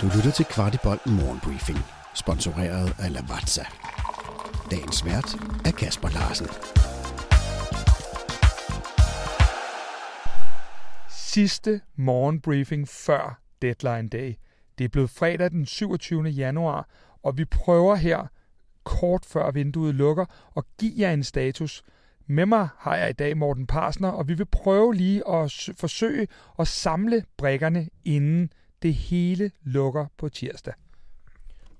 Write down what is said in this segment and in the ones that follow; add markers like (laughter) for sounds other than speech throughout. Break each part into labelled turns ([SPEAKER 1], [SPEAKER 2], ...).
[SPEAKER 1] Du lytter til Kvartibolt Morgenbriefing, sponsoreret af Lavazza. Dagens vært er Kasper Larsen.
[SPEAKER 2] Sidste morgenbriefing før deadline day. Det er blevet fredag den 27. januar, og vi prøver her kort før vinduet lukker at give jer en status. Med mig har jeg i dag Morten Parsner, og vi vil prøve lige at forsøge at samle brækkerne, inden det hele lukker på tirsdag.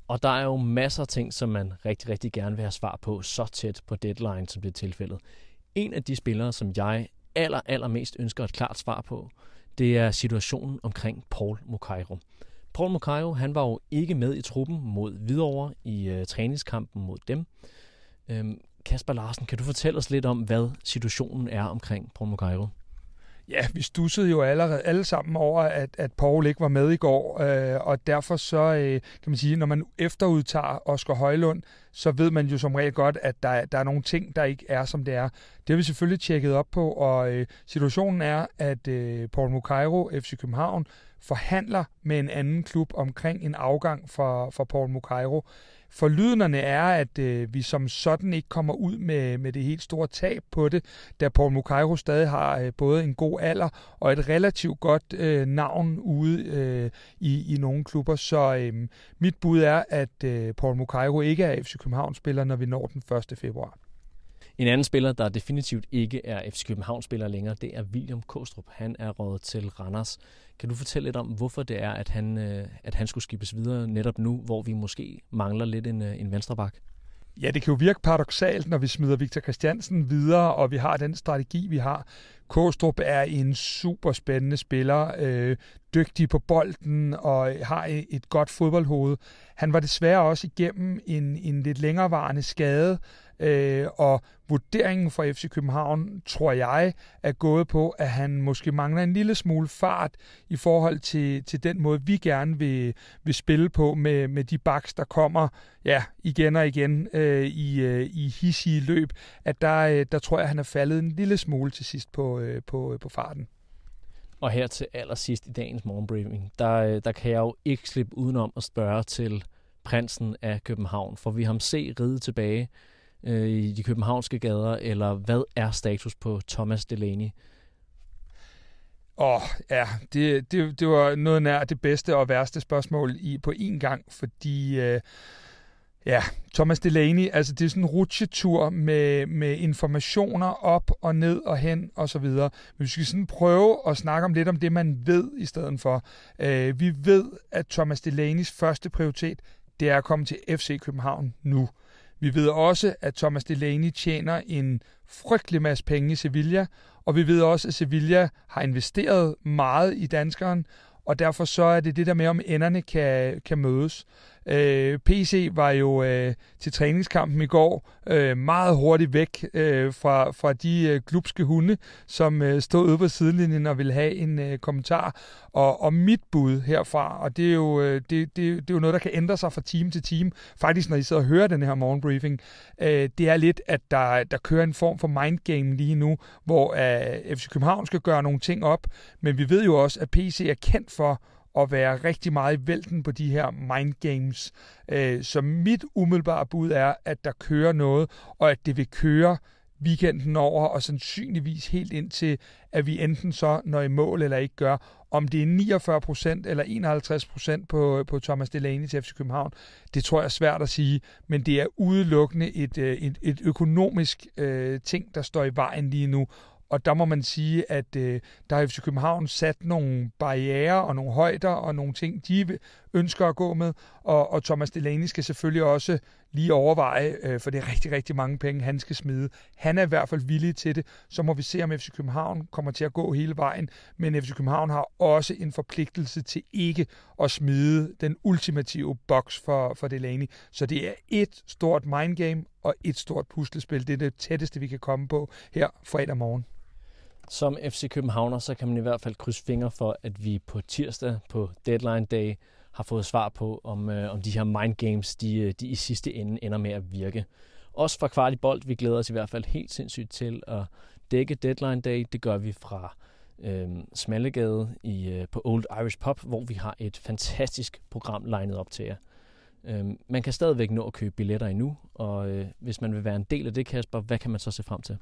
[SPEAKER 3] Og der er jo masser af ting, som man rigtig, rigtig gerne vil have svar på, så tæt på deadline, som det er tilfældet. En af de spillere, som jeg aller, allermest ønsker et klart svar på, det er situationen omkring Paul Mukairo. Paul Mukairo, han var jo ikke med i truppen mod Hvidovre i øh, træningskampen mod dem. Øhm, Kasper Larsen, kan du fortælle os lidt om, hvad situationen er omkring Bruno Mukairo?
[SPEAKER 2] Ja, vi stussede jo allerede alle sammen over, at, at Paul ikke var med i går, øh, og derfor så, øh, kan man sige, når man efterudtager Oscar Højlund, så ved man jo som regel godt, at der, der er nogle ting, der ikke er, som det er. Det har vi selvfølgelig tjekket op på, og øh, situationen er, at øh, Paul Mukairo, FC København, forhandler med en anden klub omkring en afgang for, for Paul Mukairo. Forlydenderne er, at øh, vi som sådan ikke kommer ud med, med det helt store tab på det, da Paul Mukairo stadig har øh, både en god alder og et relativt godt øh, navn ude øh, i, i nogle klubber. Så øh, mit bud er, at øh, Paul Mukairo ikke er FC København-spiller, når vi når den 1. februar.
[SPEAKER 3] En anden spiller, der definitivt ikke er FC København-spiller længere, det er William Kostrup. Han er rådet til Randers. Kan du fortælle lidt om, hvorfor det er, at han, øh, at han skulle skibes videre netop nu, hvor vi måske mangler lidt en, øh, en venstreback?
[SPEAKER 2] Ja, det kan jo virke paradoxalt, når vi smider Victor Christiansen videre, og vi har den strategi, vi har. Kostrup er en super spændende spiller, øh, dygtig på bolden og har et godt fodboldhoved. Han var desværre også igennem en, en lidt længerevarende skade, øh, og vurderingen fra FC København, tror jeg, er gået på, at han måske mangler en lille smule fart i forhold til, til den måde, vi gerne vil, vil spille på med, med de baks, der kommer ja, igen og igen øh, i, øh, i hissige løb, at der, øh, der tror jeg, han er faldet en lille smule til sidst på, øh, på, øh, på farten.
[SPEAKER 3] Og her til allersidst i dagens morgenbriefing, der, øh, der kan jeg jo ikke slippe udenom at spørge til prinsen af København. For vi ham se ride tilbage øh, i de københavnske gader, eller hvad er status på Thomas Delaney?
[SPEAKER 2] Åh, oh, ja, det, det, det var noget nær det bedste og værste spørgsmål i på én gang, fordi øh, ja, Thomas Delaney, altså det er sådan en rutsjetur med, med informationer op og ned og hen og så videre. Men vi skal sådan prøve at snakke om lidt om det, man ved i stedet for. Øh, vi ved, at Thomas Delaneys første prioritet, det er at komme til FC København nu. Vi ved også, at Thomas Delaney tjener en frygtelig masse penge i Sevilla, og vi ved også, at Sevilla har investeret meget i danskeren, og derfor så er det det der med, om enderne kan, kan mødes. Øh, PC var jo øh, til træningskampen i går øh, meget hurtigt væk øh, fra, fra de øh, klubske hunde, som øh, stod ude på sidelinjen og ville have en øh, kommentar. Og, og mit bud herfra, og det er, jo, øh, det, det, det er jo noget, der kan ændre sig fra time til time, faktisk når I sidder og hører den her morgenbriefing, øh, det er lidt, at der, der kører en form for mindgame lige nu, hvor øh, FC København skal gøre nogle ting op, men vi ved jo også, at PC er kendt for at være rigtig meget i vælten på de her mind games. Øh, så mit umiddelbare bud er, at der kører noget, og at det vil køre weekenden over, og sandsynligvis helt indtil, at vi enten så når i mål eller ikke gør. Om det er 49% eller 51% på, på Thomas Delaney til FC København, det tror jeg er svært at sige, men det er udelukkende et, øh, et, et økonomisk øh, ting, der står i vejen lige nu, og der må man sige, at øh, der har FC København sat nogle barriere og nogle højder og nogle ting, de ønsker at gå med. Og, og Thomas Delaney skal selvfølgelig også lige overveje, øh, for det er rigtig, rigtig mange penge, han skal smide. Han er i hvert fald villig til det. Så må vi se, om FC København kommer til at gå hele vejen. Men FC København har også en forpligtelse til ikke at smide den ultimative boks for, for Delaney. Så det er et stort mindgame og et stort puslespil. Det er det tætteste, vi kan komme på her fredag morgen.
[SPEAKER 3] Som FC Københavner, så kan man i hvert fald krydse fingre for, at vi på tirsdag på deadline day har fået svar på, om, øh, om de her mind games, de, øh, de i sidste ende ender med at virke. Også fra Kvartibolt, bold, vi glæder os i hvert fald helt sindssygt til at dække deadline day. Det gør vi fra øh, Smallegade i, øh, på Old Irish Pub, hvor vi har et fantastisk program legnet op til jer. Øh, man kan stadigvæk nå at købe billetter endnu, og øh, hvis man vil være en del af det, Kasper, hvad kan man så se frem til?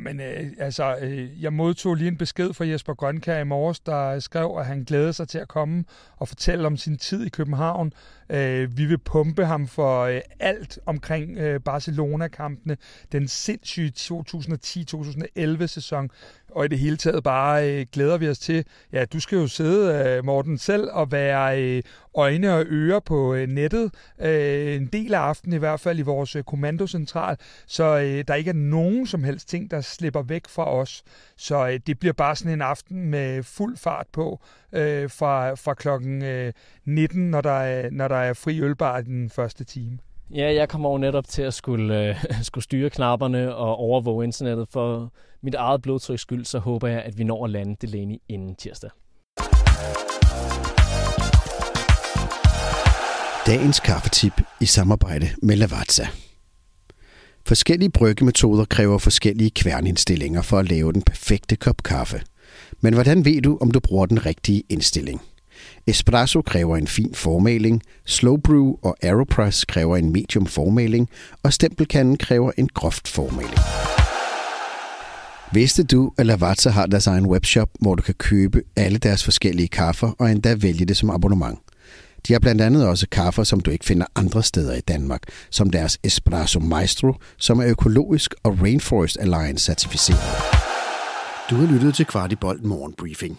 [SPEAKER 2] Men øh, altså, øh, jeg modtog lige en besked fra Jesper Grønkær i morges, der skrev, at han glæder sig til at komme og fortælle om sin tid i København. Øh, vi vil pumpe ham for øh, alt omkring øh, Barcelona-kampene, den sindssyge 2010-2011 sæson, og i det hele taget bare øh, glæder vi os til. Ja, du skal jo sidde, øh, Morten, selv og være øh, øjne og ører på øh, nettet øh, en del af aftenen, i hvert fald i vores øh, kommandocentral, så øh, der ikke er nogen som helst ting, der slipper væk fra os. Så øh, det bliver bare sådan en aften med fuld fart på øh, fra, fra klokken øh, 19, når der, er, når der er fri ølbar den første time.
[SPEAKER 3] Ja, jeg kommer over netop til at skulle, øh, (laughs) skulle styre knapperne og overvåge internettet. For mit eget blodtryks skyld, så håber jeg, at vi når at lande Delaney inden tirsdag.
[SPEAKER 1] Dagens kaffetip i samarbejde med Lavazza. Forskellige bryggemetoder kræver forskellige kværnindstillinger for at lave den perfekte kop kaffe. Men hvordan ved du, om du bruger den rigtige indstilling? Espresso kræver en fin formaling, Slow Brew og Aeropress kræver en medium formaling, og stempelkanden kræver en groft formaling. Vidste du, at Lavazza har deres egen webshop, hvor du kan købe alle deres forskellige kaffer og endda vælge det som abonnement? De har blandt andet også kaffer, som du ikke finder andre steder i Danmark, som deres Espresso Maestro, som er økologisk og Rainforest Alliance certificeret. Du har lyttet til Kvartibolt Morgenbriefing.